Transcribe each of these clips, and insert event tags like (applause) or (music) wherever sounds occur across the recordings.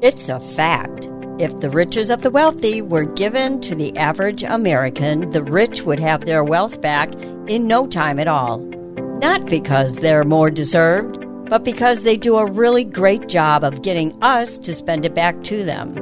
It's a fact. If the riches of the wealthy were given to the average American, the rich would have their wealth back in no time at all. Not because they're more deserved, but because they do a really great job of getting us to spend it back to them.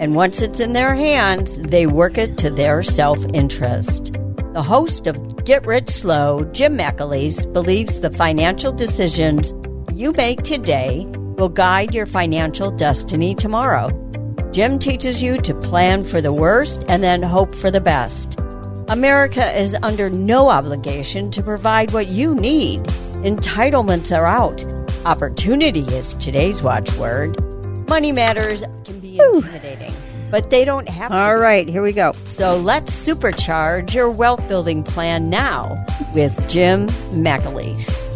And once it's in their hands, they work it to their self interest. The host of Get Rich Slow, Jim McAleese, believes the financial decisions you make today will guide your financial destiny tomorrow. Jim teaches you to plan for the worst and then hope for the best. America is under no obligation to provide what you need. Entitlements are out. Opportunity is today's watchword. Money matters can be intimidating, but they don't have to. All right, here we go. So let's supercharge your wealth building plan now with Jim McAleese.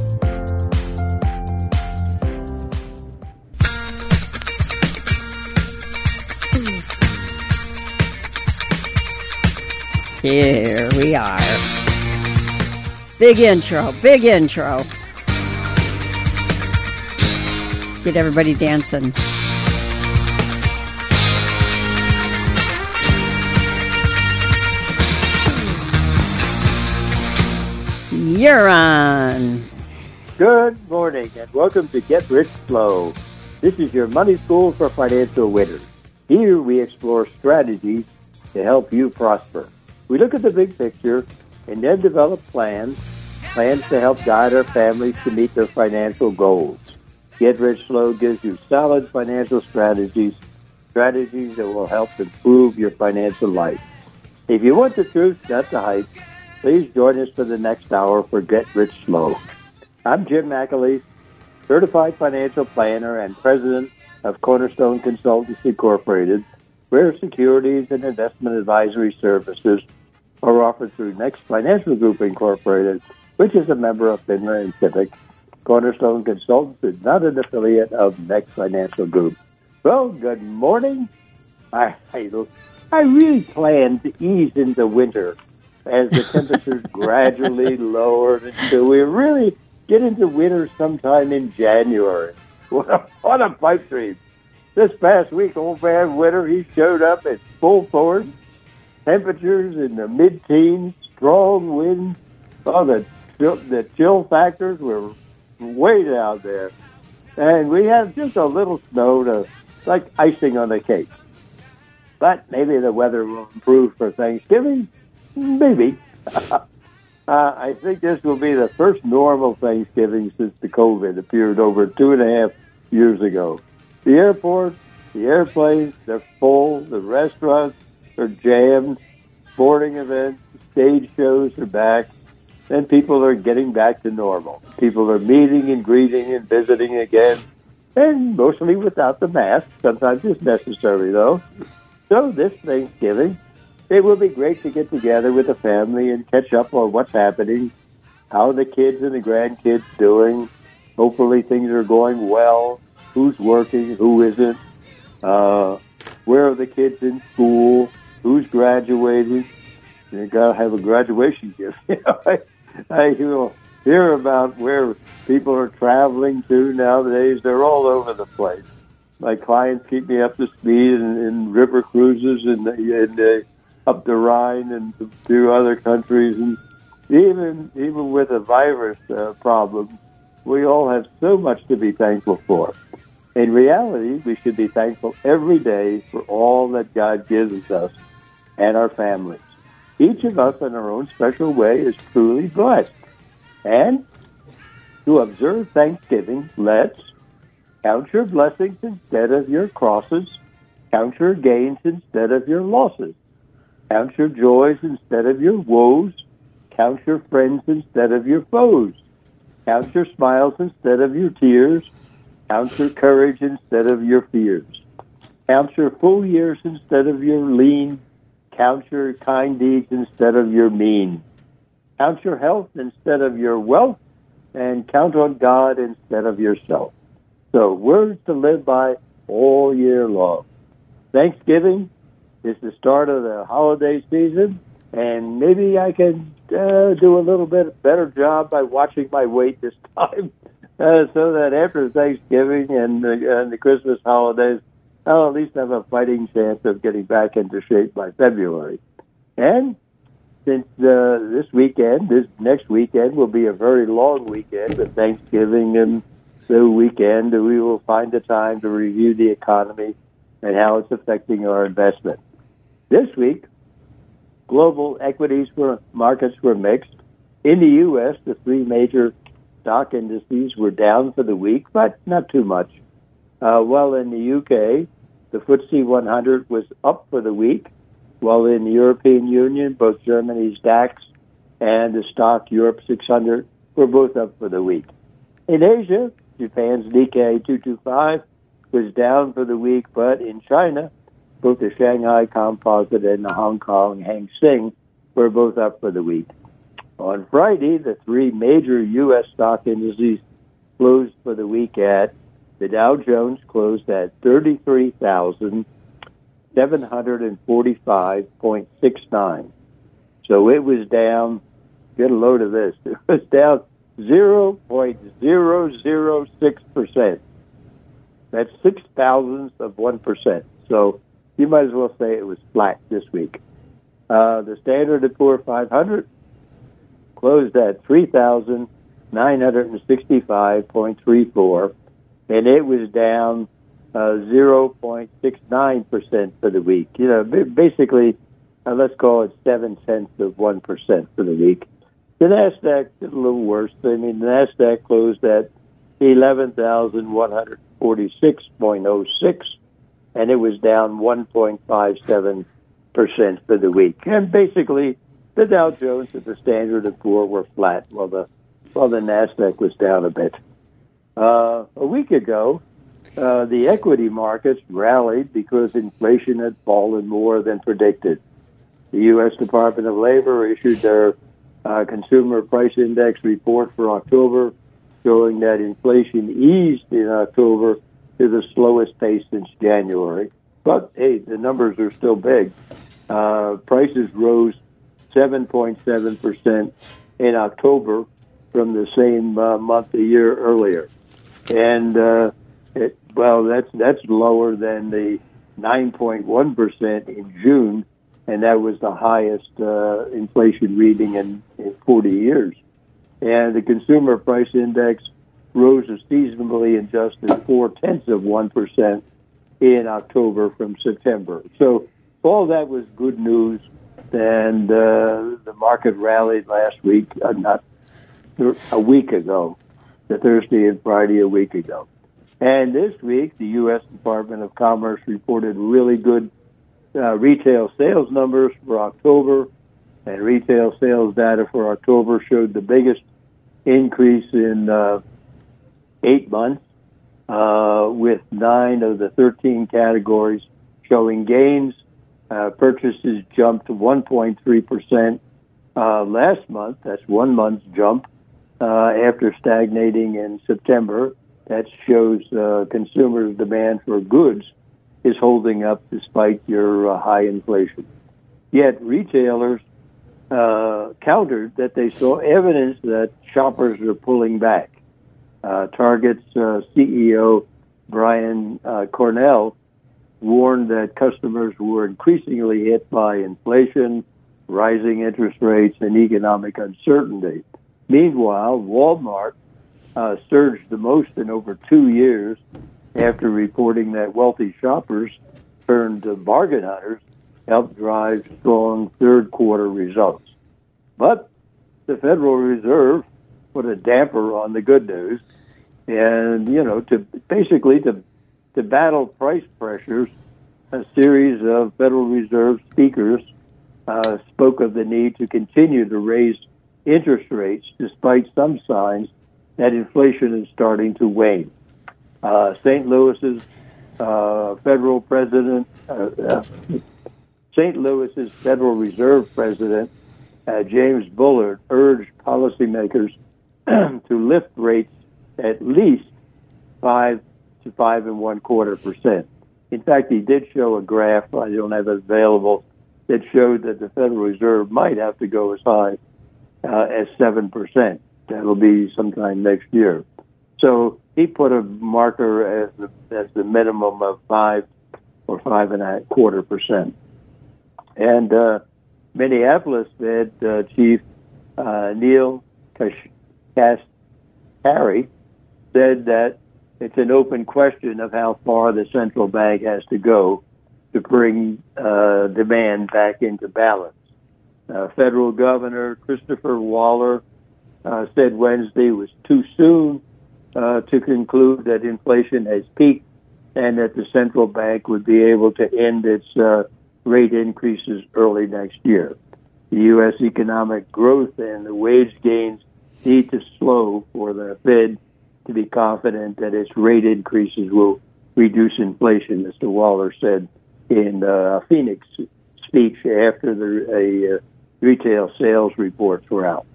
Here we are. Big intro, big intro. Get everybody dancing. You're on. Good morning and welcome to Get Rich Slow. This is your money school for financial winners. Here we explore strategies to help you prosper. We look at the big picture and then develop plans, plans to help guide our families to meet their financial goals. Get Rich Slow gives you solid financial strategies, strategies that will help improve your financial life. If you want the truth, not the hype, please join us for the next hour for Get Rich Slow. I'm Jim McAleese, certified financial planner and president of Cornerstone Consultants Incorporated, where securities and investment advisory services are offered through Next Financial Group Incorporated, which is a member of Finra and SIPC. Cornerstone Consultants is not an affiliate of Next Financial Group. Well, good morning. I, I, I really plan to ease into winter as the temperatures (laughs) gradually lowered until we really get into winter sometime in January. (laughs) What a, what a pipe dream. This past week, old man Winter, he showed up at full force. Temperatures in the mid-teens, strong winds. Oh, the, chill- the chill factors were way down there. And we had just a little snow to, like icing on the cake. But maybe the weather will improve for Thanksgiving. Maybe. (laughs) uh, I think this will be the first normal Thanksgiving since the COVID appeared over two and a half years ago. The airports, the airplanes, they're full. The restaurants are jammed. Sporting events, stage shows are back. And people are getting back to normal. People are meeting and greeting and visiting again. And mostly without the mask. Sometimes it's necessary, though. So this Thanksgiving, it will be great to get together with the family and catch up on what's happening, how the kids and the grandkids doing. Hopefully things are going well. Who's working? Who isn't? Uh, where are the kids in school? Who's graduating? You gotta have a graduation gift. (laughs) I, you hear about where people are traveling to nowadays. They're all over the place. My clients keep me up to speed in, in river cruises and in, uh, up the Rhine and to, to other countries, and even even with a virus uh, problem, we all have so much to be thankful for. In reality, we should be thankful every day for all that God gives us and our families. Each of us, in our own special way, is truly blessed. And to observe Thanksgiving, let's count your blessings instead of your crosses, count your gains instead of your losses, count your joys instead of your woes, count your friends instead of your foes, count your smiles instead of your tears, Count your courage instead of your fears. Count your full years instead of your lean. Count your kind deeds instead of your mean. Count your health instead of your wealth. And count on God instead of yourself. So, words to live by all year long. Thanksgiving is the start of the holiday season, and maybe I can uh, do a little bit better job by watching my weight this (laughs) time, uh, so that after Thanksgiving and, uh, and the Christmas holidays, I'll at least have a fighting chance of getting back into shape by February. And since uh, this weekend, this next weekend will be a very long weekend with Thanksgiving and the weekend, we will find the time to review the economy and how it's affecting our investment. This week, global equities were, markets were mixed. In the U.S., the three major stock indices were down for the week, but not too much. Uh, while in the UK, the FTSE 100 was up for the week, while in the European Union, both Germany's DAX and the STOXX Europe 600 were both up for the week. In Asia, Japan's Nikkei 225 was down for the week, but in China, both the Shanghai Composite and the Hong Kong Hang Seng were both up for the week. On Friday, the three major U.S. stock indices closed for the week at the Dow Jones closed at 33,745.69. So it was down, get a load of this, (laughs) it was down 0.006%. That's six thousandths of 1%. So you might as well say it was flat this week. Uh, the Standard & Poor 500 closed at 3,965.34 and it was down uh, 0.69% for the week. You know, basically, uh, let's call it seven cents of 1% for the week. The NASDAQ did a little worse. I mean, the NASDAQ closed at 11,146.06, and it was down 1.57% for the week. And basically, the Dow Jones and the Standard & Poor were flat, while the, while the NASDAQ was down a bit. Uh, a week ago, uh, the equity markets rallied because inflation had fallen more than predicted. The U.S. Department of Labor issued their uh, Consumer Price Index report for October, showing that inflation eased in October to the slowest pace since January. But hey, the numbers are still big. Uh, prices rose 7.7% in October from the same uh, month a year earlier and uh, it, well, that's that's lower than the 9.1 percent in June, and that was the highest uh, inflation reading in, in 40 years. And the consumer price index rose a seasonally adjusted four tenths of one percent in October from September. So all that was good news, and uh, the market rallied last week, uh, not a week ago the Thursday and Friday a week ago. And this week, the U.S. Department of Commerce reported really good uh, retail sales numbers for October, and retail sales data for October showed the biggest increase in uh, eight months, uh, with nine of the 13 categories showing gains. Uh, purchases jumped 1.3% uh, last month. That's one month's jump uh, after stagnating in September. That shows uh, consumers' demand for goods is holding up despite your uh, high inflation. Yet retailers uh, countered that they saw evidence that shoppers are pulling back. Uh, Target's CEO Brian Cornell warned that customers were increasingly hit by inflation, rising interest rates, and economic uncertainty. Meanwhile, Walmart uh, surged the most in over two years after reporting that wealthy shoppers turned to bargain hunters helped drive strong third quarter results. But the Federal Reserve put a damper on the good news, and you know, to basically to to battle price pressures, a series of Federal Reserve speakers uh, spoke of the need to continue to raise interest rates despite some signs that inflation is starting to wane. Uh, St. Louis's uh, federal president, uh, uh, St. Louis's Federal Reserve president, uh, James Bullard, urged policymakers (clears throat) to lift rates at least five to five and one quarter percent. In fact, he did show a graph. I don't have it available that showed that the Federal Reserve might have to go as high uh, as seven percent. That'll be sometime next year. So he put a marker as the, as the minimum of five or five and a quarter percent. And uh, Minneapolis Fed uh, Chief uh, Neel Kashkari said that it's an open question of how far the central bank has to go to bring uh, demand back into balance. Uh, Federal Governor Christopher Waller uh, said Wednesday was too soon uh, to conclude that inflation has peaked and that the central bank would be able to end its uh, rate increases early next year. The U.S. economic growth and the wage gains need to slow for the Fed to be confident that its rate increases will reduce inflation, Mr. Waller said in uh, Phoenix speech after the a, uh, retail sales reports were out.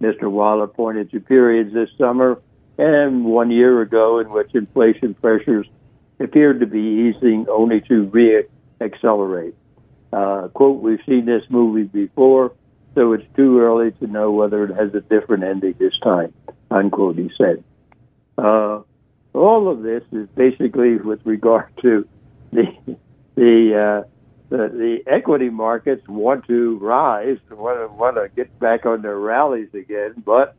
Mr. Waller pointed to periods this summer and one year ago in which inflation pressures appeared to be easing only to re-accelerate. Uh, quote, we've seen this movie before, so it's too early to know whether it has a different ending this time, unquote, he said. Uh, all of this is basically with regard to the the uh, the, the equity markets want to rise, want to want to get back on their rallies again, but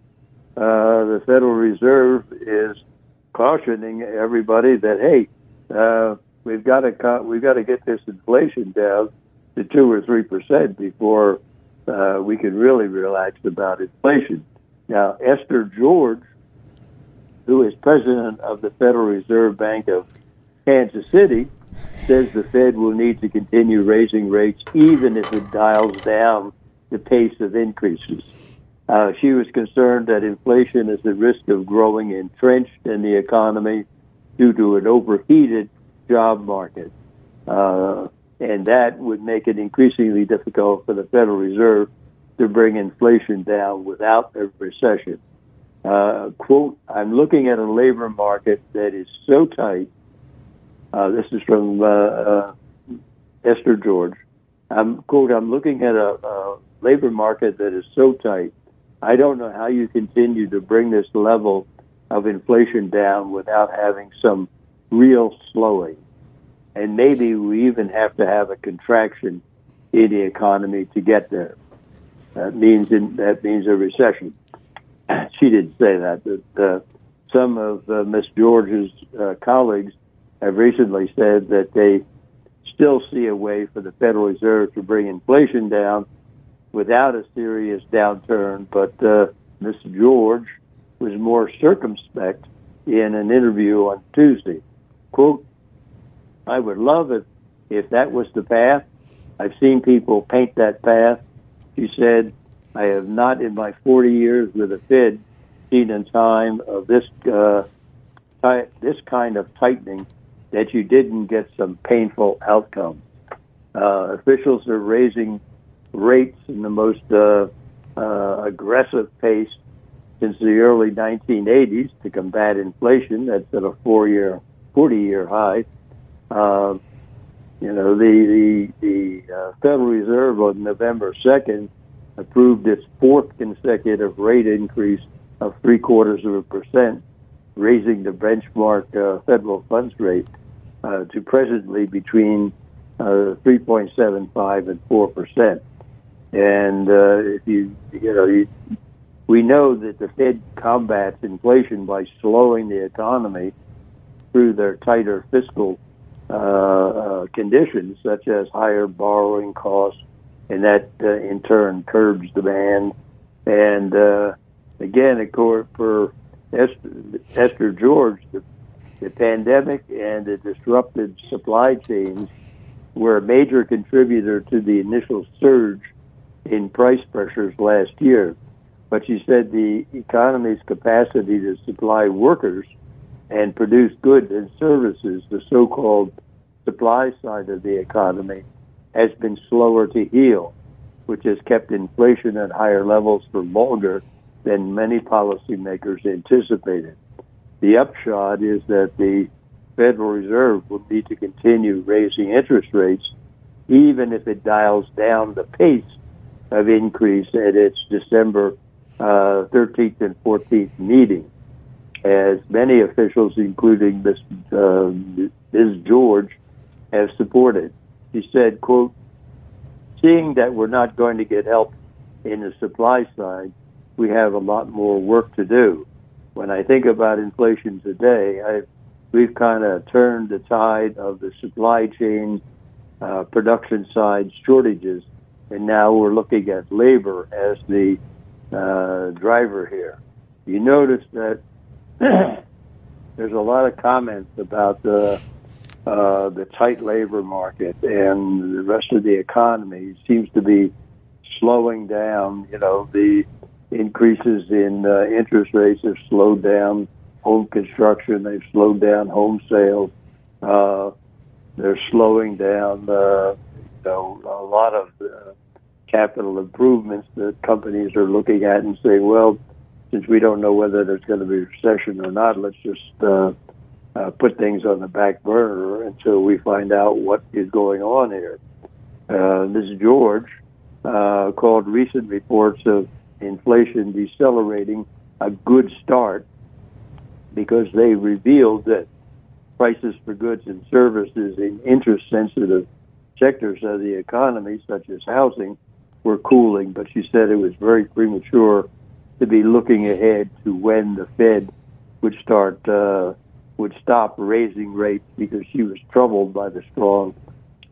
uh, the Federal Reserve is cautioning everybody that hey, uh, we've got to we've got to get this inflation down to two or three percent before uh, we can really relax about inflation. Now, Esther George who is president of the Federal Reserve Bank of Kansas City, says the Fed will need to continue raising rates even if it dials down the pace of increases. Uh, she was concerned that inflation is at risk of growing entrenched in the economy due to an overheated job market. Uh, and that would make it increasingly difficult for the Federal Reserve to bring inflation down without a recession uh, quote, I'm looking at a labor market that is so tight. Uh, this is from uh, uh, Esther George. I'm quote, I'm looking at a, a labor market that is so tight. I don't know how you continue to bring this level of inflation down without having some real slowing. And maybe we even have to have a contraction in the economy to get there. That means in, that means a recession. (clears throat) she didn't say that. But uh, some of uh, Miss George's uh, colleagues have recently said that they still see a way for the Federal Reserve to bring inflation down without a serious downturn. But uh, Miss George was more circumspect in an interview on Tuesday. Quote, I would love it if that was the path. I've seen people paint that path. She said, I have not in my 40 years with the Fed seen a time of this uh, ty- this kind of tightening that you didn't get some painful outcome. Uh, officials are raising rates in the most uh, uh, aggressive pace since the early 1980s to combat inflation. That's at a four-year, 40-year high. Uh, you know, the the, the uh, Federal Reserve on November 2nd approved its fourth consecutive rate increase of three quarters of a percent, raising the benchmark uh, federal funds rate uh, to presently between uh, 3.75 and 4 percent. And uh, if you, you know, you, we know that the Fed combats inflation by slowing the economy through their tighter fiscal uh, uh, conditions, such as higher borrowing costs and that uh, in turn curbs demand. And again, of course, for Esther, Esther George, the, the pandemic and the disrupted supply chains were a major contributor to the initial surge in price pressures last year. But she said the economy's capacity to supply workers and produce goods and services, the so-called supply side of the economy, has been slower to heal, which has kept inflation at higher levels for longer than many policymakers anticipated. The upshot is that the Federal Reserve will need to continue raising interest rates, even if it dials down the pace of increase at its December uh, 13th and 14th meeting, as many officials, including Ms. Ms. George, have supported. He said, quote, seeing that we're not going to get help in the supply side, we have a lot more work to do. When I think about inflation today, I, we've kind of turned the tide of the supply chain, uh, production side shortages, and now we're looking at labor as the uh, driver here. You notice that (clears throat) there's a lot of comments about the uh, the tight labor market and the rest of the economy seems to be slowing down. You know, the increases in uh, interest rates have slowed down home construction. They've slowed down home sales. Uh, they're slowing down, uh, you know, a lot of uh, capital improvements that companies are looking at and saying, well, since we don't know whether there's going to be a recession or not, let's just uh, uh, put things on the back burner until we find out what is going on here. Uh, this George uh, called recent reports of inflation decelerating a good start because they revealed that prices for goods and services in interest sensitive sectors of the economy, such as housing, were cooling. But she said it was very premature to be looking ahead to when the Fed would start uh, would stop raising rates because she was troubled by the strong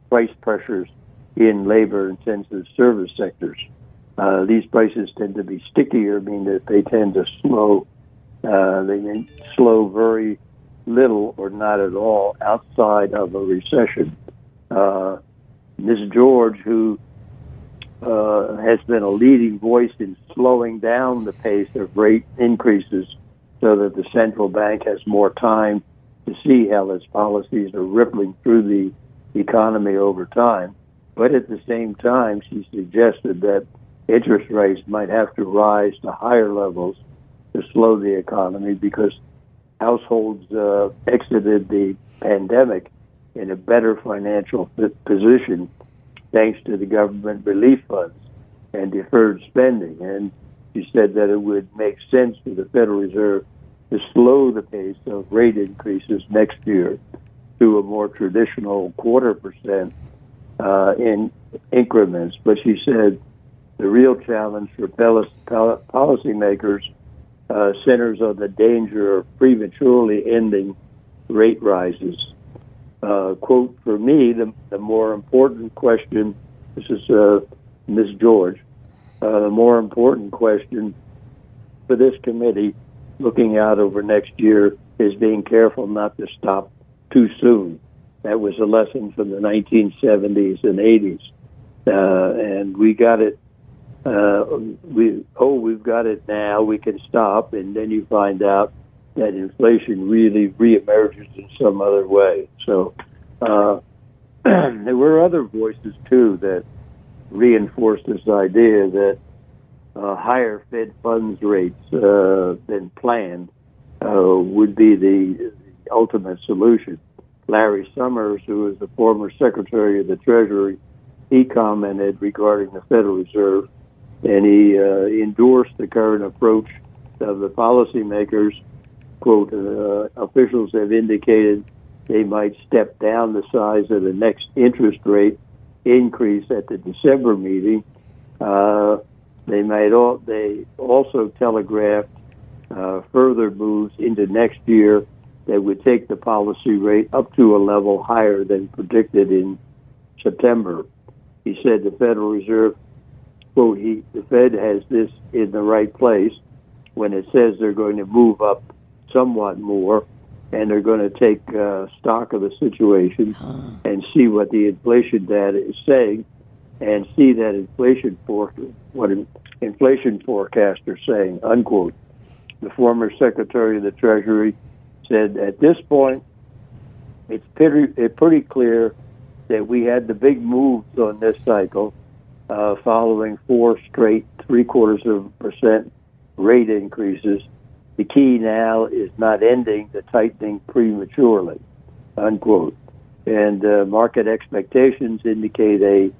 price pressures in labor intensive service sectors. Uh, these prices tend to be stickier, meaning that they tend to slow. Uh, they slow very little or not at all outside of a recession. Uh, Ms. George, who uh, has been a leading voice in slowing down the pace of rate increases so that the central bank has more time to see how its policies are rippling through the economy over time. But at the same time, she suggested that interest rates might have to rise to higher levels to slow the economy because households uh, exited the pandemic in a better financial position thanks to the government relief funds and deferred spending. And she said that it would make sense for the Federal Reserve to slow the pace of rate increases next year to a more traditional quarter percent uh, in increments. But she said the real challenge for policymakers uh, centers on the danger of prematurely ending rate rises. Uh, quote, for me, the, the more important question, this is uh, Ms. George, uh, the more important question for this committee looking out over next year is being careful not to stop too soon. That was a lesson from the 1970s and 80s. Uh, and we got it uh, we oh we've got it now. We can stop. And then you find out that inflation really reemerges in some other way. So uh, (clears throat) there were other voices too that reinforced this idea that uh, higher Fed funds rates uh, than planned uh, would be the ultimate solution. Larry Summers, who is the former Secretary of the Treasury, he commented regarding the Federal Reserve and he uh, endorsed the current approach of the policymakers. Quote, uh, officials have indicated they might step down the size of the next interest rate increase at the December meeting. Uh, they might all, they also telegraphed uh, further moves into next year that would take the policy rate up to a level higher than predicted in September. He said the Federal Reserve quote, he, the Fed has this in the right place when it says they're going to move up somewhat more and they're going to take uh, stock of the situation huh. and see what the inflation data is saying and see that inflation for what inflation forecast are saying, unquote. The former Secretary of the Treasury said at this point, it's pretty, it's pretty clear that we had the big moves on this cycle uh, following four straight three quarters of a percent rate increases. The key now is not ending the tightening prematurely, unquote. And uh, market expectations indicate a,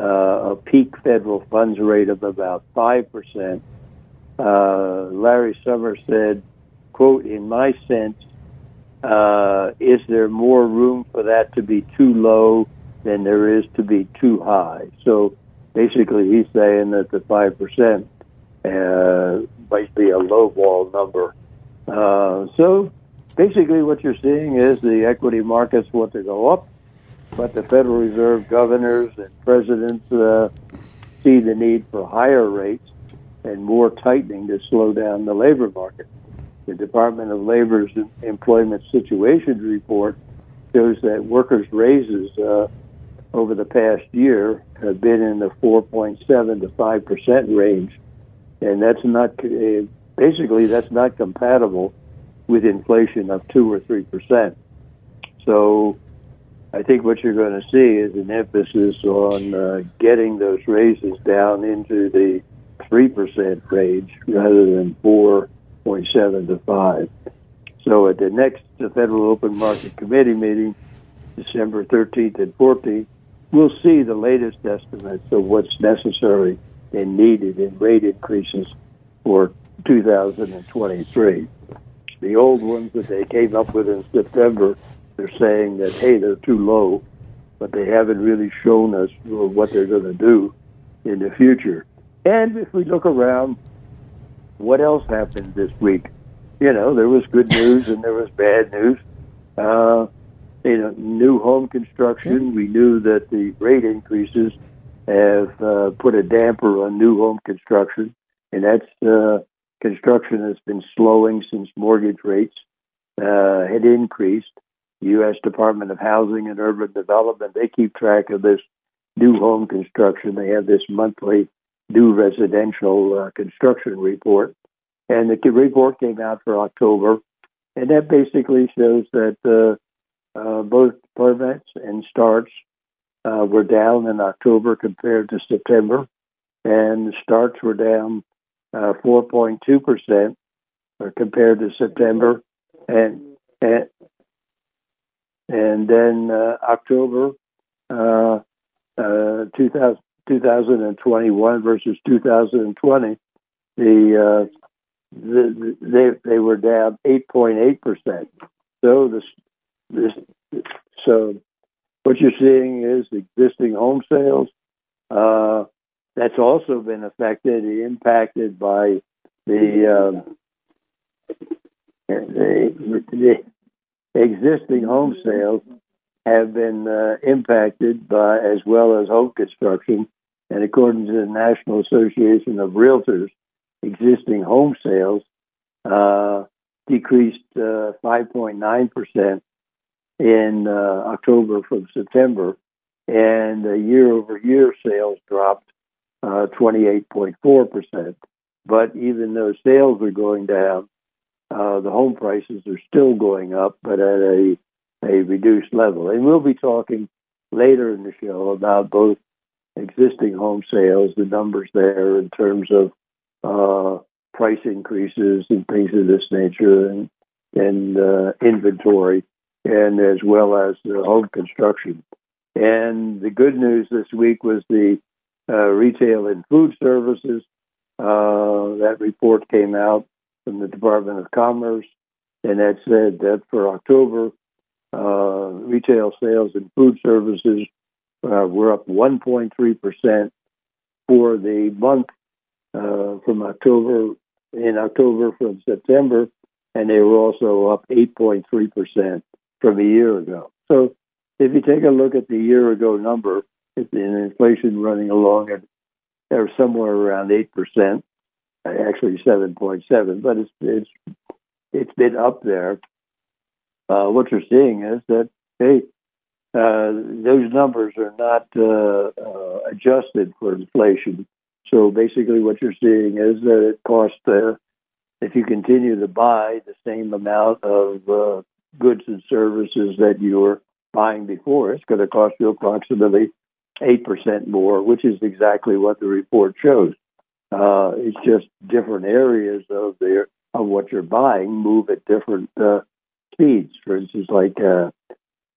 uh, a peak federal funds rate of about 5%. Uh, Larry Summers said, quote, in my sense, uh, is there more room for that to be too low than there is to be too high? So basically, he's saying that the 5% uh, might be a low ball number. Uh, so basically, what you're seeing is the equity markets want to go up, but the Federal Reserve governors and presidents uh, see the need for higher rates and more tightening to slow down the labor market. The Department of Labor's Employment Situation Report shows that workers' raises uh, over the past year have been in the 4.7 to 5 percent range, and that's not uh, basically that's not compatible with inflation of two or three percent. So, I think what you're going to see is an emphasis on uh, getting those raises down into the three percent range rather than four point seven to 5. So at the next Federal Open Market Committee meeting, December 13th and 14th, we'll see the latest estimates of what's necessary and needed in rate increases for 2023. The old ones that they came up with in September, they're saying that, hey, they're too low, but they haven't really shown us what they're going to do in the future. And if we look around, what else happened this week? You know, there was good news and there was bad news. Uh, you know, new home construction. We knew that the rate increases have uh, put a damper on new home construction, and that's uh, construction has been slowing since mortgage rates uh, had increased. The U.S. Department of Housing and Urban Development they keep track of this new home construction. They have this monthly new residential uh, construction report. And the report came out for October, and that basically shows that uh, uh, both permits and starts uh, were down in October compared to September, and starts were down 4.2% uh, compared to September, and and, and then uh, October 2000, 2021 versus 2020, the, uh, the they they were down 8.8 percent. So this this so what you're seeing is existing home sales. Uh, that's also been affected, impacted by the, uh, the, the existing home sales have been uh, impacted by, as well as home construction. And according to the National Association of Realtors, existing home sales uh, decreased uh, 5.9% in uh, October from September, and the year over year sales dropped 28.4%. Uh, but even though sales are going down, uh, the home prices are still going up, but at a a reduced level. And we'll be talking later in the show about both existing home sales, the numbers there in terms of uh, price increases and things of this nature, and and uh, inventory, and as well as the home construction. And the good news this week was the uh, retail and food services. Uh, that report came out from the Department of Commerce, and that said that for October, uh, retail sales and food services uh, were up 1.3% for the month uh, from October, in October from September, and they were also up 8.3% from a year ago. So if you take a look at the year ago number, it's in inflation running along at or somewhere around 8%, actually 7.7, but it's, it's, it's been up there uh, what you're seeing is that hey, uh, those numbers are not uh, uh, adjusted for inflation. So basically, what you're seeing is that it cost uh, if you continue to buy the same amount of uh, goods and services that you were buying before, it's going to cost you approximately 8% more, which is exactly what the report shows. Uh, it's just different areas of the of what you're buying move at different uh, speeds. For instance, like uh,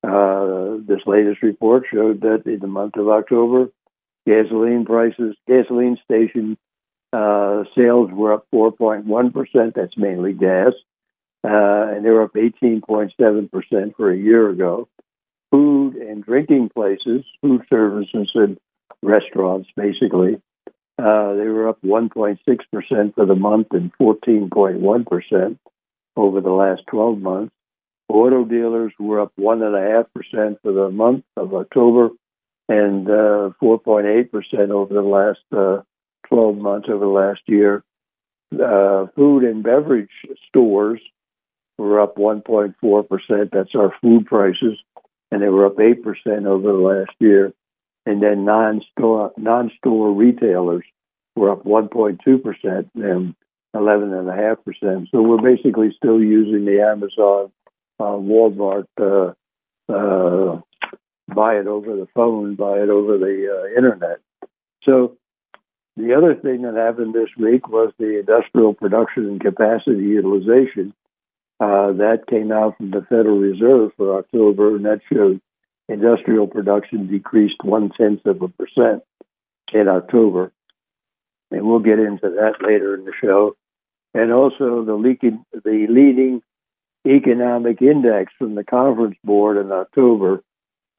uh, this latest report showed that in the month of October, gasoline prices, gasoline station uh, sales were up 4.1%. That's mainly gas. Uh, and they were up 18.7% for a year ago. Food and drinking places, food services and restaurants, basically, uh, they were up 1.6% for the month and 14.1% over the last 12 months. Auto dealers were up 1.5% for the month of October and uh, 4.8% over the last uh, 12 months over the last year. Uh, food and beverage stores were up 1.4%. That's our food prices. And they were up 8% over the last year. And then non-store, non-store retailers were up 1.2% and 11.5%. So we're basically still using the Amazon, uh, Walmart, uh, uh, buy it over the phone, buy it over the uh, internet. So the other thing that happened this week was the industrial production and capacity utilization. Uh, that came out from the Federal Reserve for October, and that showed industrial production decreased one tenth of a percent in October. And we'll get into that later in the show. And also the leaking, the leading economic index from the conference board in October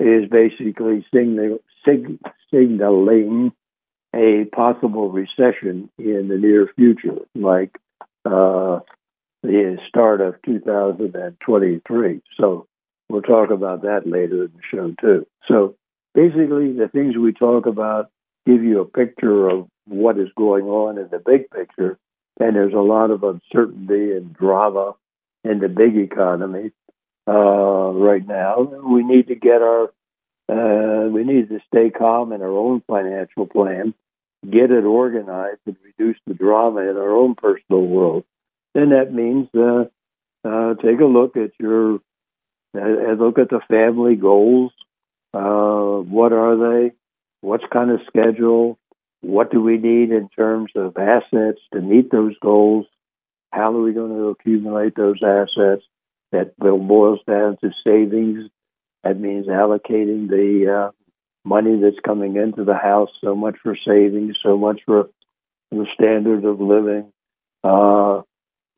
is basically signal, sig, signaling a possible recession in the near future, like uh, the start of 2023. So we'll talk about that later in the show, too. So basically, the things we talk about give you a picture of what is going on in the big picture. And there's a lot of uncertainty and drama in the big economy uh, right now. We need to get our uh, we need to stay calm in our own financial plan, get it organized, and reduce the drama in our own personal world. Then that means uh, uh, take a look at your uh, look at the family goals. Uh, what are they? What's kind of schedule? What do we need in terms of assets to meet those goals? How are we going to accumulate those assets? That boils down to savings that means allocating the uh, money that's coming into the house, so much for savings, so much for the standard of living. Uh,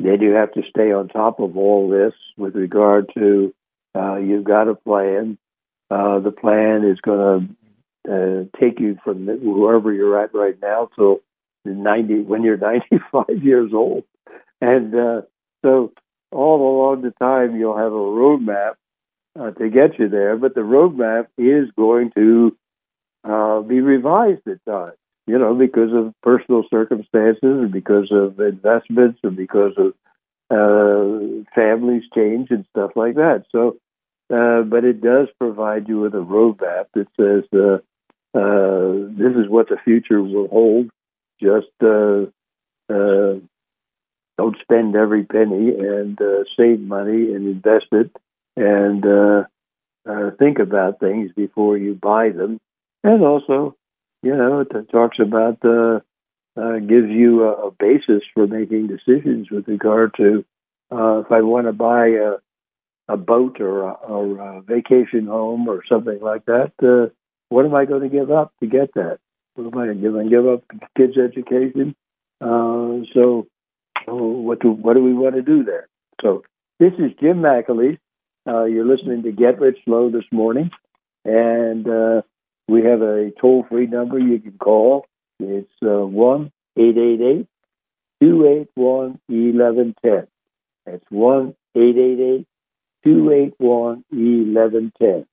then you have to stay on top of all this with regard to uh, you've got a plan. Uh, the plan is going to uh, take you from wherever you're at right now till 90 when you're (laughs) 95 years old, and uh, so all along the time you'll have a roadmap uh, to get you there, but the roadmap is going to uh, be revised at times, you know, because of personal circumstances and because of investments and because of uh, families change and stuff like that. So, uh, but it does provide you with a roadmap that says uh, uh, this is what the future will hold. Just don't spend every penny and save money and invest it and uh, uh, think about things before you buy them. And also, you know, it talks about uh, uh, gives you a, a basis for making decisions with regard to uh, if I want to buy a, a boat or a, or a vacation home or something like that. Uh, what am I going to give up to get that? What am I going to give up kids' education? Uh, so, what do what do we want to do there? So, this is Jim McAleese uh, you're listening to Get Rich Slow this morning, and uh, we have a toll free number you can call. It's uh, 1 888 281 1110. That's 1 888 281 1110.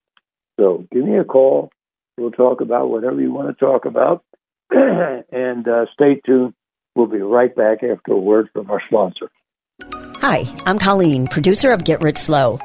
So give me a call. We'll talk about whatever you want to talk about. (clears throat) and uh, stay tuned. We'll be right back after a word from our sponsor. Hi, I'm Colleen, producer of Get Rich Slow.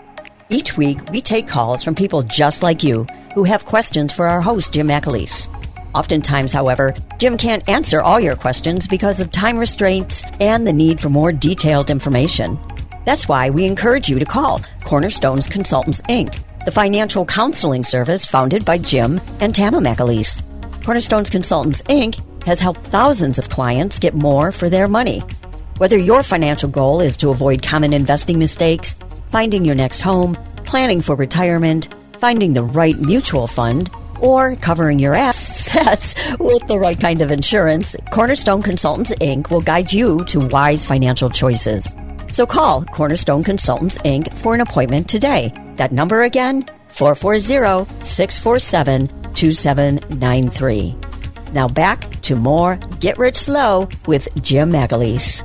Each week, we take calls from people just like you who have questions for our host, Jim McAleese. Oftentimes, however, Jim can't answer all your questions because of time restraints and the need for more detailed information. That's why we encourage you to call Cornerstones Consultants Inc., the financial counseling service founded by Jim and Tama McAleese. Cornerstones Consultants Inc. has helped thousands of clients get more for their money. Whether your financial goal is to avoid common investing mistakes, finding your next home, planning for retirement, finding the right mutual fund, or covering your assets (laughs) with the right kind of insurance, Cornerstone Consultants Inc. will guide you to wise financial choices. So call Cornerstone Consultants Inc. for an appointment today. That number again, 440 647 2793. Now back to more Get Rich Slow with Jim McAleese.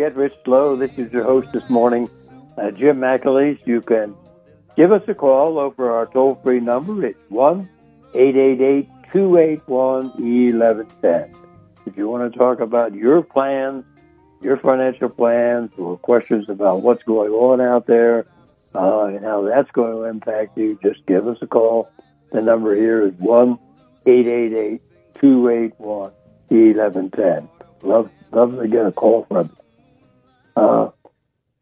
Get Rich Slow. This is your host this morning, uh, Jim McAleese. You can give us a call over our toll free number. It's 1 888 281 1110. If you want to talk about your plans, your financial plans, or questions about what's going on out there uh, and how that's going to impact you, just give us a call. The number here is 1 888 281 1110. Love love to get a call from you. Uh,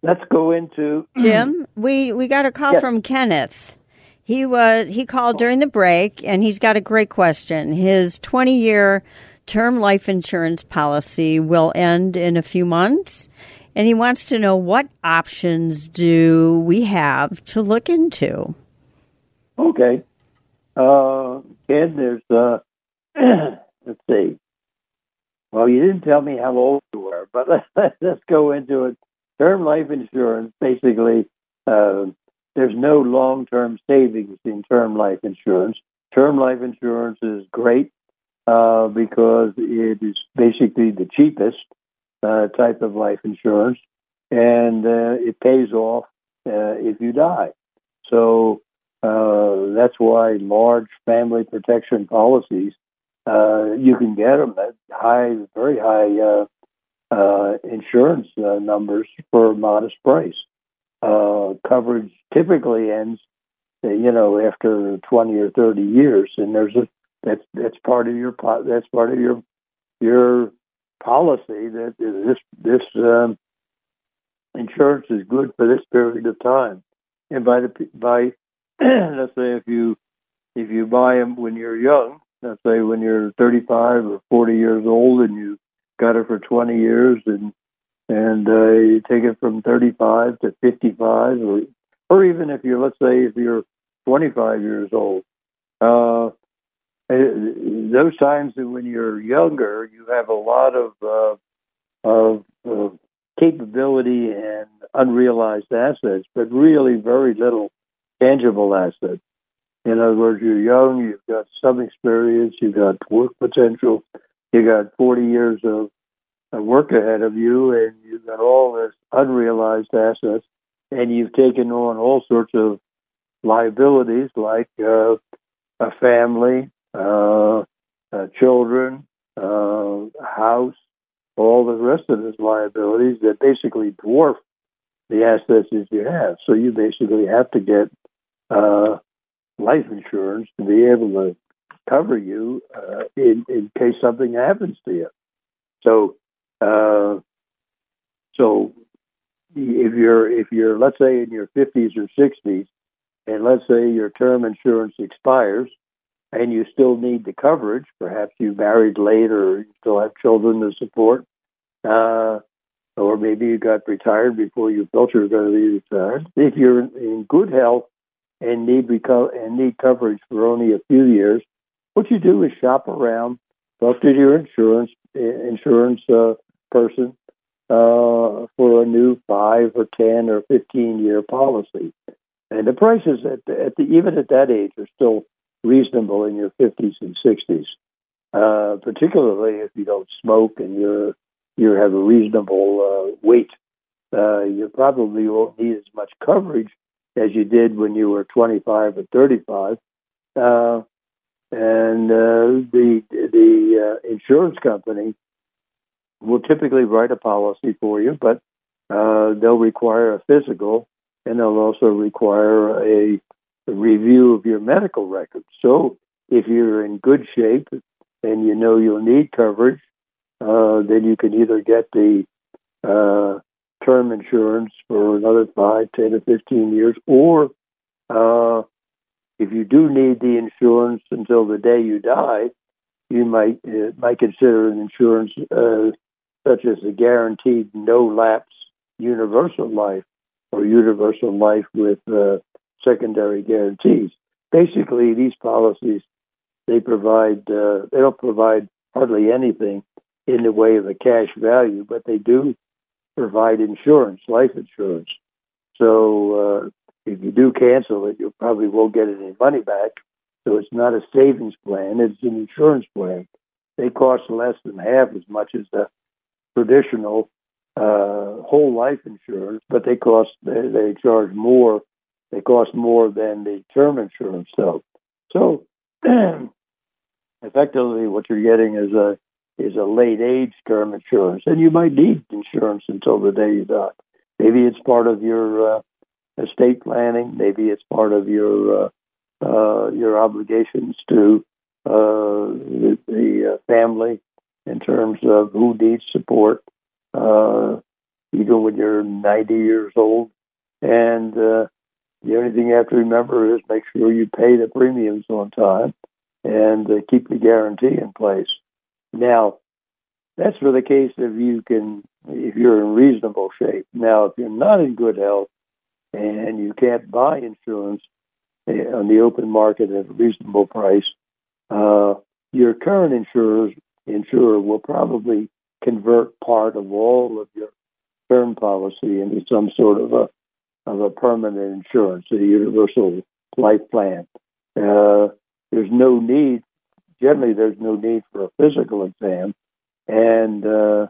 let's go into (clears throat) Jim. We we got a call Yes. from Kenneth. He was he called during the break, and he's got a great question. His twenty year term life insurance policy will end in a few months, and he wants to know what options do we have to look into. Okay. Uh, Ken, there's, uh, (clears throat) let's see. Well, you didn't tell me how old you were, but let's, (laughs) let's go into it. Term life insurance, basically, uh, there's no long term savings in term life insurance. Term life insurance is great uh, because it is basically the cheapest uh, type of life insurance, and uh, it pays off uh, if you die. So uh, that's why large family protection policies uh, you can get them at high, very high uh, uh, insurance numbers for a modest price. Coverage typically ends, you know, after twenty or thirty years, and there's a that's that's part of your that's part of your your policy that this this um, insurance is good for this period of time, and by the by, (clears throat) let's say if you if you buy them when you're young, let's say when you're 35 or 40 years old and you got it for 20 years and and uh, you take it from 35 to 55 or or even if you're let's say if you're 25 years old uh those times when you're younger you have a lot of uh, of uh, capability and unrealized assets but really very little tangible assets in other words, you're young, you've got some experience, you've got work potential, you got 40 years of, work ahead of you, and you've got all this unrealized assets, and you've taken on all sorts of liabilities like uh, a family, uh, uh, children, uh, house, all the rest of those liabilities that basically dwarf the assets that you have. So you basically have to get uh, life insurance to be able to cover you uh, in, in case something happens to you. So, uh, so if you're if you're let's say in your 50s or 60s, and let's say your term insurance expires, and you still need the coverage, perhaps you married late or you still have children to support, uh, or maybe you got retired before you felt you were going to be retired. If you're in good health and need reco- and need coverage for only a few years, what you do is shop around, talk to your insurance insurance uh, person uh, for a new five or ten or fifteen year policy, and the prices at the, at the even at that age are still reasonable in your fifties and sixties, uh, particularly if you don't smoke and you're you have a reasonable uh, weight, uh, you probably won't need as much coverage as you did when you were 25 or 35. Uh, and uh, the the uh, insurance company will typically write a policy for you, but uh, they'll require a physical, and they'll also require a, a review of your medical records. So if you're in good shape and you know you'll need coverage, uh, then you can either get the uh, term insurance for another five, ten, or fifteen years, or uh, if you do need the insurance until the day you die, you might uh, might consider an insurance uh, such as a guaranteed no lapse universal life or universal life with uh, secondary guarantees. Basically, these policies they provide uh, they don't provide hardly anything in the way of a cash value, but they do provide insurance, life insurance. So uh, if you do cancel it, you probably won't get any money back. So it's not a savings plan; it's an insurance plan. They cost less than half as much as the traditional uh, whole life insurance, but they cost they, they charge more. They cost more than the term insurance So, So (clears throat) effectively, what you're getting is a is a late age term insurance, and you might need insurance until the day you die. Maybe it's part of your uh, estate planning. Maybe it's part of your uh, uh, your obligations to uh, the, the uh, family in terms of who needs support, uh, even when you're 90 years old. And the only thing you have to remember is make sure you pay the premiums on time and keep the guarantee in place. Now, that's for the case if you can, if you're in reasonable shape. Now, if you're not in good health and you can't buy insurance eh, on the open market at a reasonable price, uh, your current insurers, insurer will probably convert part of all of your term policy into some sort of a of a permanent insurance, a universal life plan. Uh, there's no need generally there's no need for a physical exam, and uh,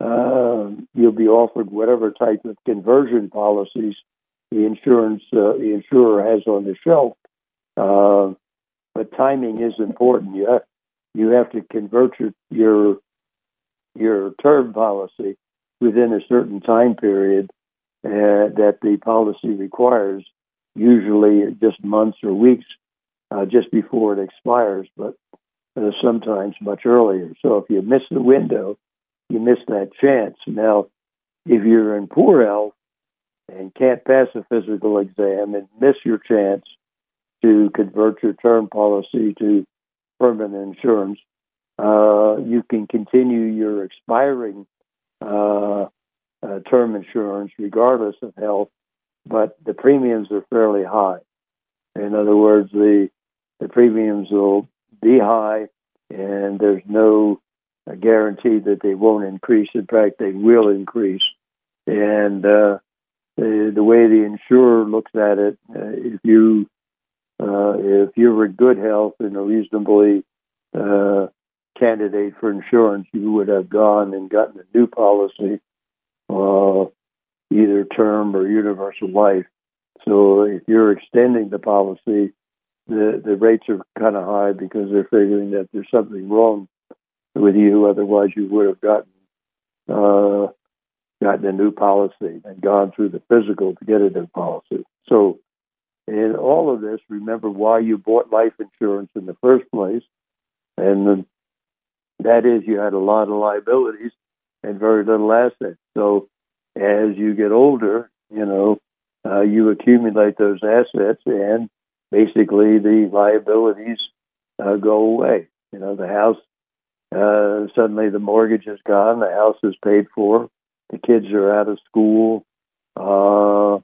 uh, you'll be offered whatever type of conversion policies the insurance uh, the insurer has on the shelf. Uh, but timing is important. You have, you have to convert your your your term policy within a certain time period uh, that the policy requires, usually just months or weeks uh, just before it expires. But uh, sometimes much earlier. So if you miss the window, you miss that chance. Now, if you're in poor health and can't pass a physical exam and miss your chance to convert your term policy to permanent insurance, uh, you can continue your expiring uh, uh, term insurance regardless of health, but the premiums are fairly high. In other words, the the premiums will be high, and there's no guarantee that they won't increase. In fact, they will increase. And uh, the, the way the insurer looks at it, uh, if you uh, if you're in good health and a reasonably uh, candidate for insurance, you would have gone and gotten a new policy, uh, either term or universal life. So if you're extending the policy, the the rates are kind of high because they're figuring that there's something wrong with you. Otherwise, you would have gotten uh, gotten a new policy and gone through the physical to get a new policy. So, in all of this, remember why you bought life insurance in the first place, and that is you had a lot of liabilities and very little assets. So, as you get older, you know, uh, you accumulate those assets and basically the liabilities uh, go away. You know, the house uh, suddenly the mortgage is gone, the house is paid for, the kids are out of school. Uh,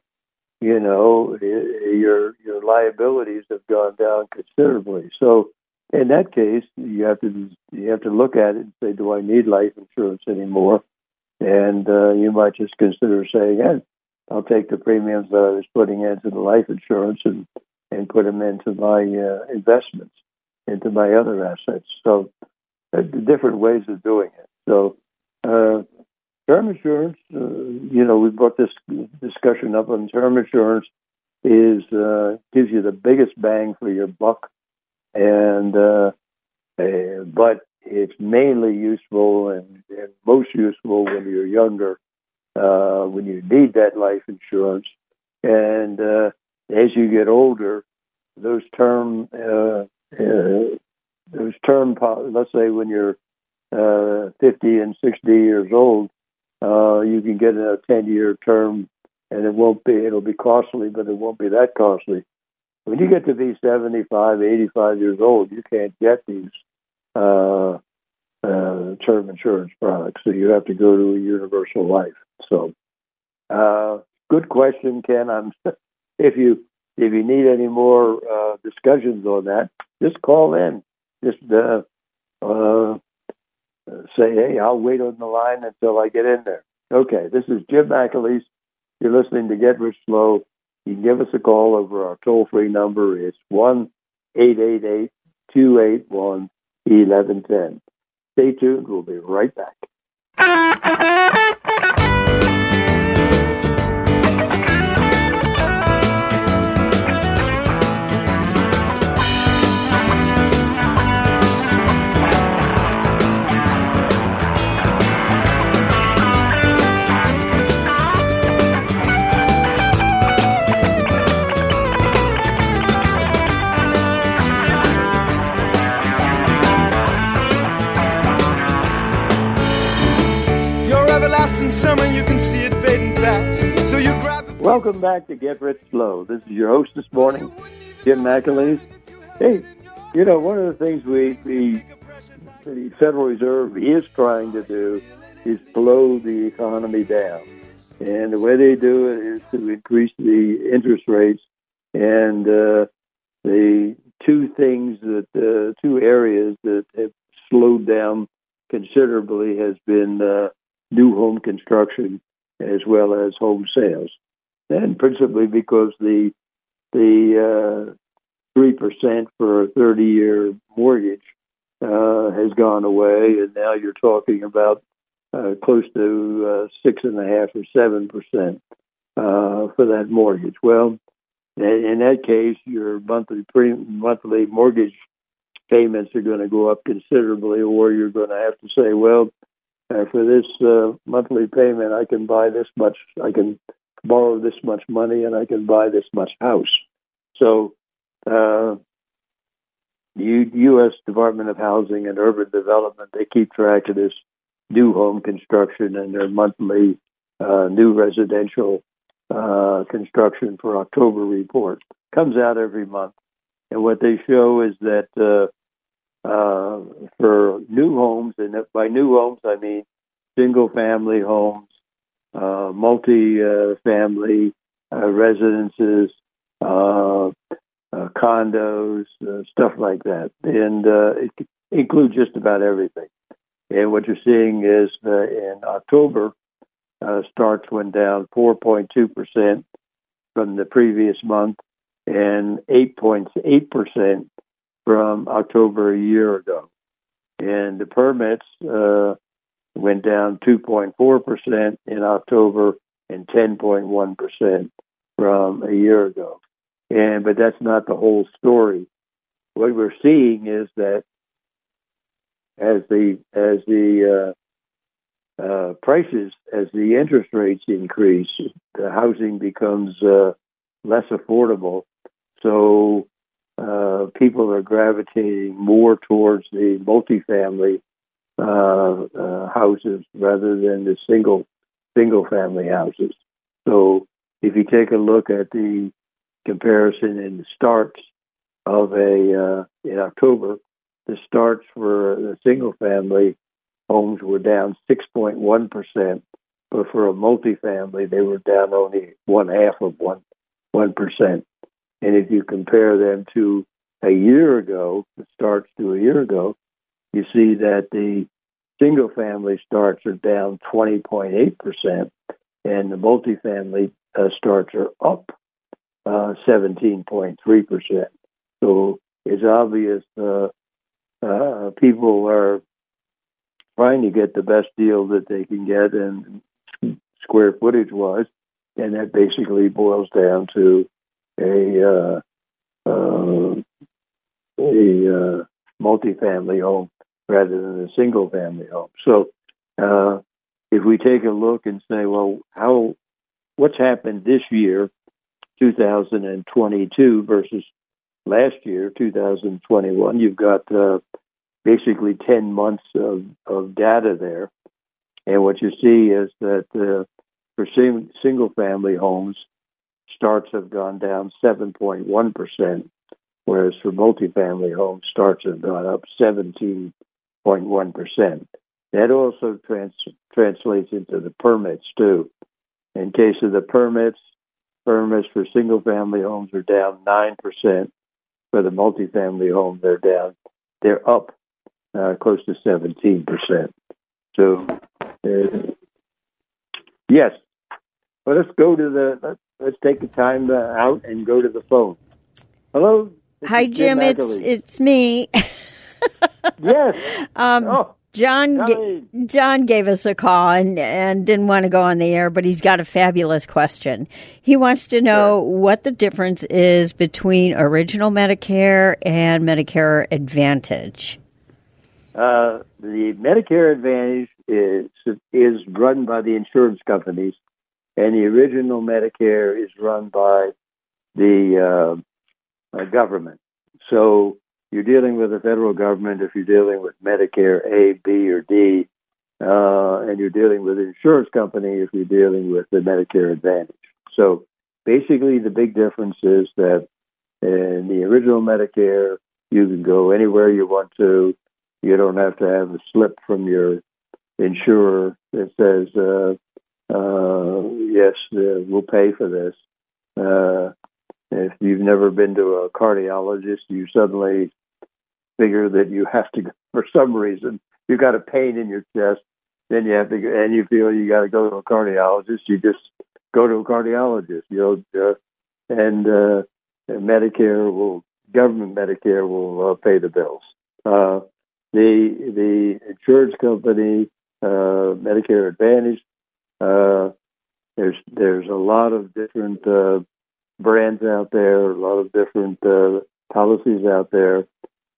you know, your your liabilities have gone down considerably. So, in that case, you have to you have to look at it and say, do I need life insurance anymore? And uh, you might just consider saying, hey, I'll take the premiums that I was putting into the life insurance and and put them into my uh, investments, into my other assets. So, uh, different ways of doing it. So, uh, term insurance, uh, you know, we brought this discussion up on term insurance is uh, gives you the biggest bang for your buck, and uh, uh, but it's mainly useful and, and, most useful when you're younger, uh, when you need that life insurance, and uh, as you get older, those term uh, those term let's say when you're 50 and 60 years old, you can get a 10 year term and it won't be it'll be costly, but it won't be that costly. When you get to be 75, 85 years old, you can't get these uh, uh, term insurance products, so you have to go to a universal life. So, uh, good question, Ken. I'm if you if you need any more uh, discussions on that, just call in. Just uh, uh, say, hey, I'll wait on the line until I get in there. Okay, this is Jim McAleese you're listening to Get Rich Slow, you can give us a call over our toll free number. It's 1 888 281 1110. Stay tuned. We'll be right back. Summer, you can see it fading fast. So you grab Welcome back to Get Rich Slow. This is your host this morning, Jim McAleese. Hey, you know, one of the things we, we the Federal Reserve is trying to do is slow the economy down. And the way they do it is to increase the interest rates. And uh, the two things that, uh, two areas that have slowed down considerably has been uh, new home construction as well as home sales, and principally because the the uh, three uh, percent for a thirty year mortgage uh, has gone away, and now you're talking about uh, close to uh, six and a half or seven percent uh, for that mortgage. Well, in that case, your monthly pre- monthly mortgage payments are going to go up considerably, or you're going to have to say, well, uh, for this uh, monthly payment, I can buy this much, I can borrow this much money, and I can buy this much house. So, uh, U.S. Department of Housing and Urban Development they keep track of this new home construction and their monthly uh, new residential uh, construction for October report comes out every month, and what they show is that uh, for new homes, and by new homes I mean single family homes, uh, multi uh, family uh, residences, uh, uh, condos, stuff like that, and it includes just about everything. And what you're seeing is in October, starts went down 4.2 percent from the previous month and 8.8 percent from October a year ago. And the permits uh, went down 2.4% in October and 10.1% from a year ago. And but that's not the whole story. What we're seeing is that as the as the uh, uh, prices, as the interest rates increase, the housing becomes uh, less affordable. So uh, people are gravitating more towards the multifamily uh, uh, houses rather than the single single family houses. So if you take a look at the comparison in the starts of a uh, in October, the starts for the single family homes were down 6.1 percent, but for a multifamily they were down only one half of one one percent. And if you compare them to a year ago, the starts to a year ago, you see that the single family starts are down 20.8%, and the multifamily uh, starts are up uh, 17.3%. So it's obvious uh, uh, people are trying to get the best deal that they can get, and square footage was, and that basically boils down to a uh, uh, a uh, multifamily home rather than a single family home. So, uh, if we take a look and say, well, how what's happened this year, 2022 versus last year, 2021, you've got uh, basically 10 months of, of data there. And what you see is that uh, for sing- single family homes, starts have gone down 7.1%, whereas for multifamily homes, starts have gone up 17.1%. That also trans- translates into the permits, too. In case of the permits, permits for single family homes are down 9%. For the multifamily home, they're down, they're up uh, close to 17%. So, uh, yes. Well, let's go to the, let's, take the time uh, out and go to the phone. Hello? Hi, Jim. Jim it's, it's me. yes. (laughs) Um, oh. John John gave us a call and, and didn't want to go on the air, but he's got a fabulous question. He wants to know sure. what the difference is between original Medicare and Medicare Advantage. Uh, the Medicare Advantage is is run by the insurance companies, and the original Medicare is run by the uh, uh, government. So you're dealing with the federal government if you're dealing with Medicare A, B, or D, uh, and you're dealing with an insurance company if you're dealing with the Medicare Advantage. So basically, the big difference is that in the original Medicare, you can go anywhere you want to. You don't have to have a slip from your insurer that says, uh, uh, yes, uh, we'll pay for this. Uh, if you've never been to a cardiologist, you suddenly figure that you have to, for some reason, you've got a pain in your chest, then you have to, and you feel you got to go to a cardiologist. You just go to a cardiologist, you know, uh, and uh, Medicare will, government Medicare will uh, pay the bills. Uh, the the insurance company, uh, Medicare Advantage, uh, there's there's a lot of different uh, brands out there, a lot of different uh, policies out there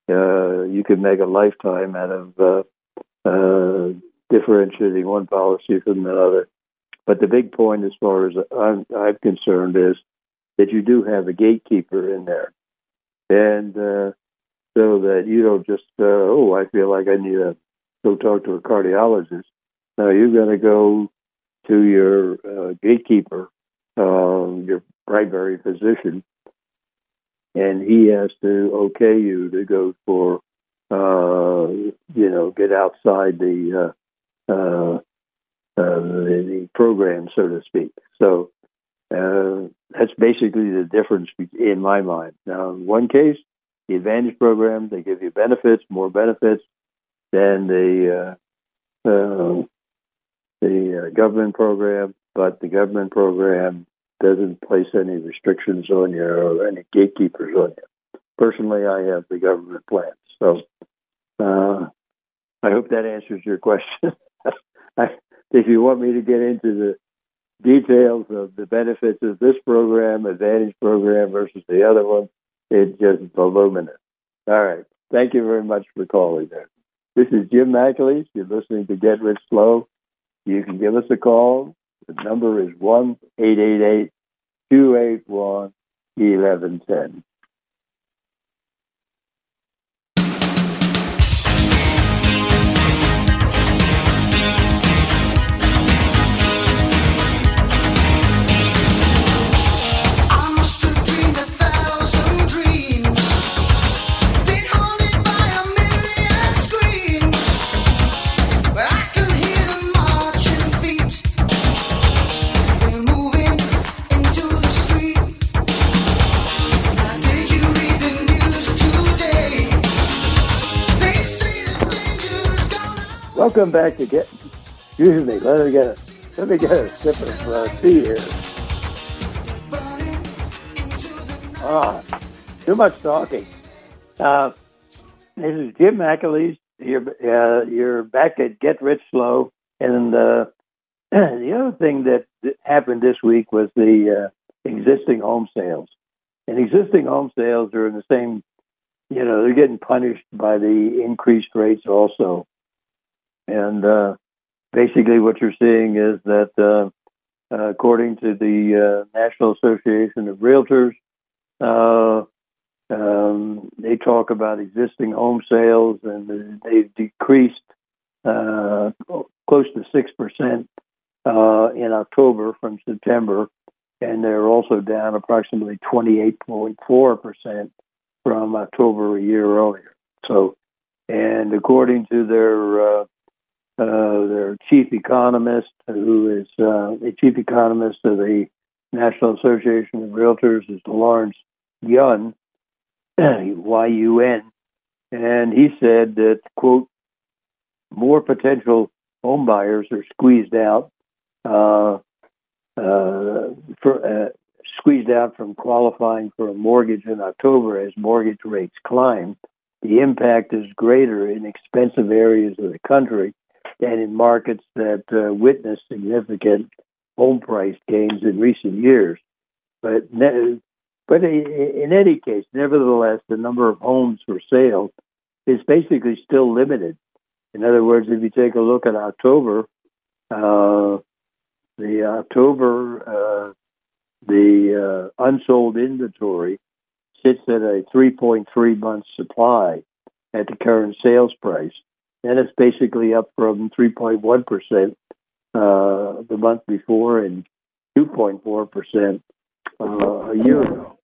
uh, you could make a lifetime out of uh, uh, differentiating one policy from another. But the big point, as far as I'm, I'm concerned, is that you do have a gatekeeper in there, and uh, so that you don't just uh, oh, I feel like I need to go talk to a cardiologist. Now you're going to go to your uh, gatekeeper, uh, your primary physician, and he has to okay you to go for, uh, you know, get outside the, uh, uh, uh, the, the program, so to speak. So uh, that's basically the difference in my mind. Now, in one case, the Advantage program, they give you benefits, more benefits than the the uh, government program, but the government program doesn't place any restrictions on you or any gatekeepers on you. Personally, I have the government plan. So uh, I hope that answers your question. (laughs) I, if you want me to get into the details of the benefits of this program, Advantage program versus the other one, it's just voluminous. All right. Thank you very much for calling there. This is Jim McAleese. You're listening to Get Rich Slow. You can give us a call, the number is 1 888 281 1110. Welcome back to get. Excuse me. Let me get a let me get a sip of uh, tea here. Ah, too much talking. Uh, this is Jim McAleese. You're uh, you're back at Get Rich Slow, and uh, (clears throat) the other thing that happened this week was the uh, existing home sales. And existing home sales are in the same, you know, they're getting punished by the increased rates also. And uh, basically, what you're seeing is that, uh, uh, according to the uh, National Association of Realtors, uh, um, they talk about existing home sales and they've decreased uh, close to 6% uh, in October from September, and they're also down approximately 28.4% from October a year earlier. So, and according to their uh, their chief economist, who is uh, the chief economist of the National Association of Realtors, is Lawrence Yun, (clears throat) Y-U-N, and he said that quote more potential home buyers are squeezed out uh, uh, for, uh, squeezed out from qualifying for a mortgage in October as mortgage rates climb. The impact is greater in expensive areas of the country and in markets that uh, witnessed significant home price gains in recent years. But ne- but in any case, nevertheless, the number of homes for sale is basically still limited. In other words, if you take a look at October, uh, the October, uh, the uh, unsold inventory sits at a 3.3 month supply at the current sales price. And it's basically up from 3.1% uh, the month before and 2.4% uh, a year ago.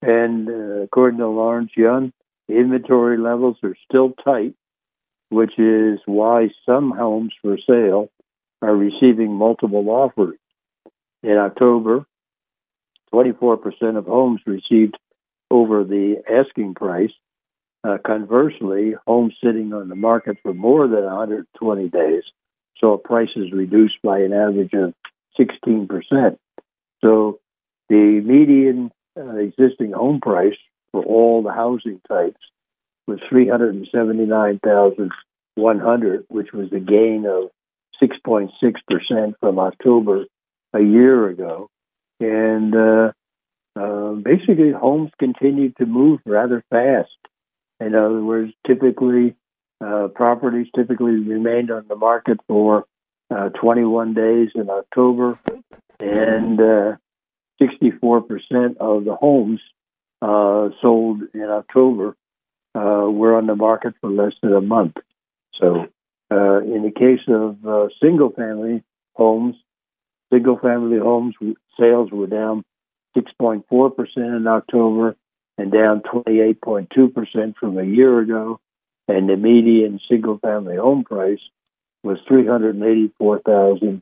And uh, according to Lawrence Yun, inventory levels are still tight, which is why some homes for sale are receiving multiple offers. In October, 24% of homes received over the asking price. Uh, conversely, homes sitting on the market for more than 120 days saw prices reduced by an average of 16%. So the median uh, existing home price for all the housing types was 379,100, which was a gain of 6.6% from October a year ago. And uh, uh, basically, homes continued to move rather fast. In other words, typically, uh, properties typically remained on the market for uh, 21 days in October, and uh, 64% uh, of the homes uh, sold in October were on the market for less than a month. So uh, in the case of uh, single family homes, single family homes sales were down 6.4% in October and down 28.2% from a year ago. And the median single family home price was $384,900.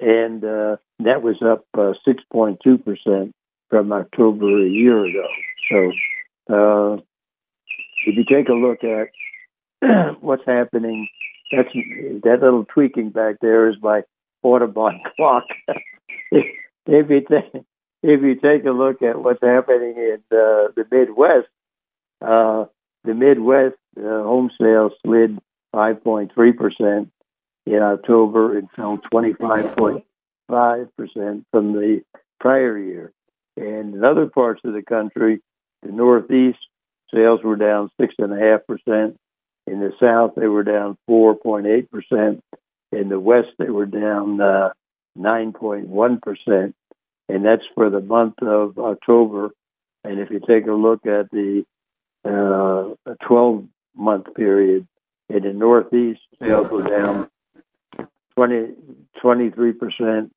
And uh, that was up uh, 6.2% from October a year ago. So uh, if you take a look at (clears throat) what's happening, that's that little tweaking back there is my (laughs) Audubon clock. (laughs) if, you take if you take a look at what's happening in uh, the Midwest, uh, the Midwest uh, home sales slid 5.3 percent in October and fell 25.5 percent from the prior year. And in other parts of the country, the Northeast Sales were down 6.5%. In the South, they were down 4.8%. In the West, they were down uh, 9.1%. And that's for the month of October. And if you take a look at the uh, 12 month period, in the Northeast, sales were down 20, 23%.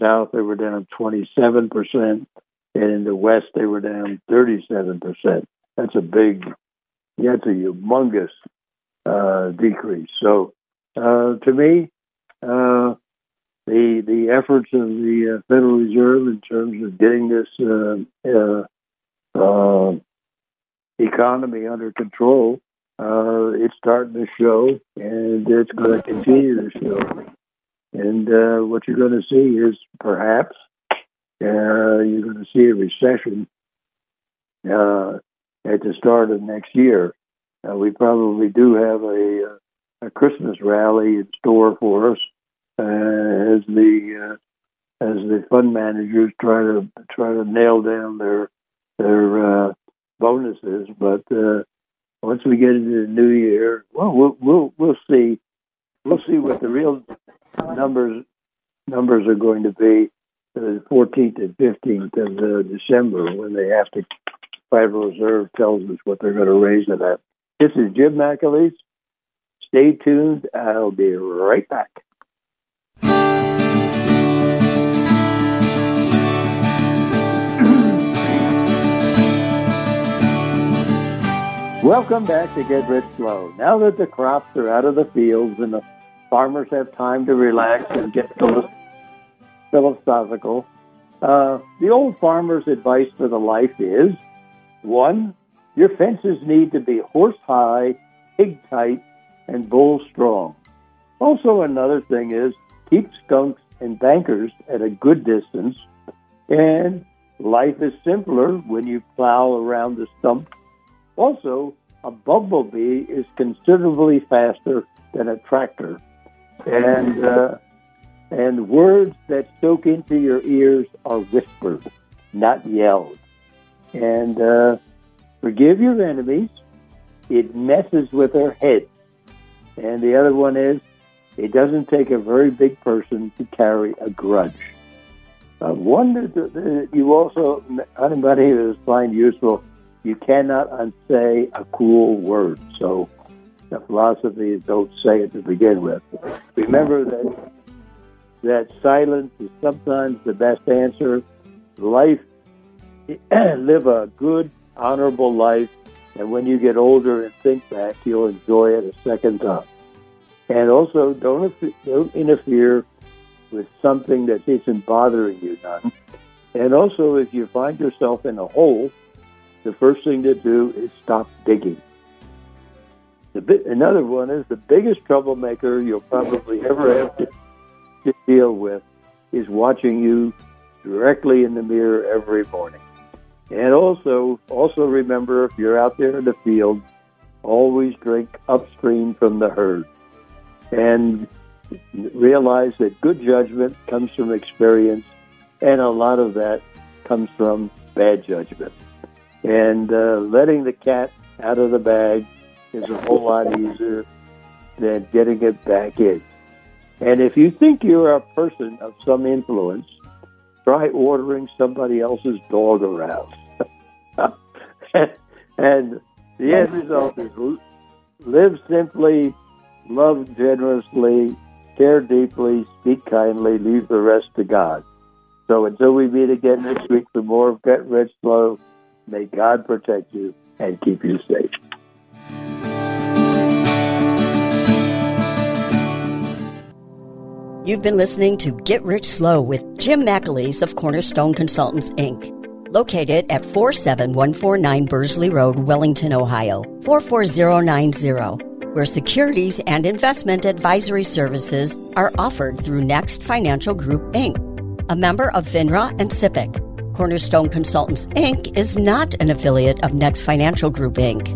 South, they were down 27%. And in the West, they were down 37% that's a big, that's a humongous uh, decrease. So, uh, to me, uh, the the efforts of the uh, Federal Reserve in terms of getting this uh, uh, economy under control, it's starting to show, and it's going to continue to show. And what you're going to see is perhaps you're going to see a recession uh, at the start of next year. Uh, we probably do have a a Christmas rally in store for us uh, as the uh, as the fund managers try to try to nail down their their uh, bonuses. But uh, once we get into the new year, well, we'll we'll we'll see we'll see what the real numbers numbers are going to be the 14th and 15th of uh, December when they have to Federal Reserve tells us what they're going to raise it at. This is Jim McAleese. Stay tuned. I'll be right back. Welcome back to Get Rich Slow. Now that the crops are out of the fields and the farmers have time to relax and get philosophical, uh, the old farmer's advice for the life is one, your fences need to be horse high, pig tight, and bull strong. Also, another thing is keep skunks and bankers at a good distance, and life is simpler when you plow around the stump. Also, a bumblebee is considerably faster than a tractor, and uh, and words that soak into your ears are whispered, not yelled. And uh, forgive your enemies. It messes with their heads. And the other one is, it doesn't take a very big person to carry a grudge. Uh, one that you also, anybody that is find useful, you cannot unsay a cruel word. So the philosophy is don't say it to begin with. Remember that that silence is sometimes the best answer. Life, (clears throat) live a good, honorable life, and when you get older and think back, you'll enjoy it a second time. And also, don't, don't interfere with something that isn't bothering you none. And also, if you find yourself in a hole, the first thing to do is stop digging. The, another one is the biggest troublemaker you'll probably ever have to, to deal with is watching you directly in the mirror every morning. And also, also remember if you're out there in the field, always drink upstream from the herd. And realize that good judgment comes from experience, and a lot of that comes from bad judgment. And uh, letting the cat out of the bag is a whole lot easier than getting it back in. And if you think you're a person of some influence, try ordering somebody else's dog around. (laughs) and the end result is live simply, love generously, care deeply, speak kindly, leave the rest to God. So until we meet again next week for more of Get Rich Slow, may God protect you and keep you safe. You've been listening to Get Rich Slow with Jim McAleese of Cornerstone Consultants, Inc located at 47149 Burzley Road, Wellington, Ohio, 44090, where securities and investment advisory services are offered through Next Financial Group, Inc., a member of FINRA and SIPC. Cornerstone Consultants, Inc. is not an affiliate of Next Financial Group, Inc.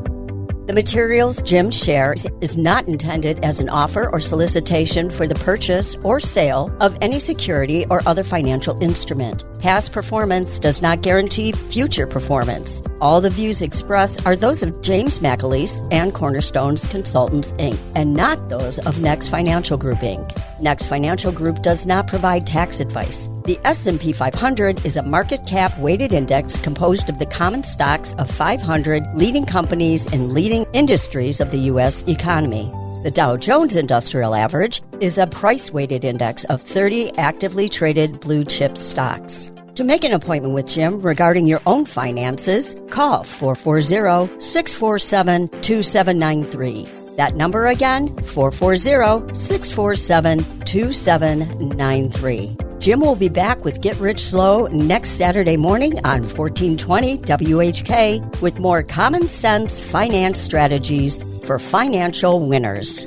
The materials Jim shares is not intended as an offer or solicitation for the purchase or sale of any security or other financial instrument. Past performance does not guarantee future performance. All the views expressed are those of James McAleese and Cornerstone's Consultants, Inc., and not those of Next Financial Group, Inc. Next Financial Group does not provide tax advice. The S&P 500 is a market cap weighted index composed of the common stocks of 500 leading companies in leading industries of the US economy. The Dow Jones Industrial Average is a price weighted index of 30 actively traded blue chip stocks. To make an appointment with Jim regarding your own finances, call 440 647 2793. That number again, 440 647 2793. Jim will be back with Get Rich Slow next Saturday morning on 1420 WHK with more common sense finance strategies for financial winners.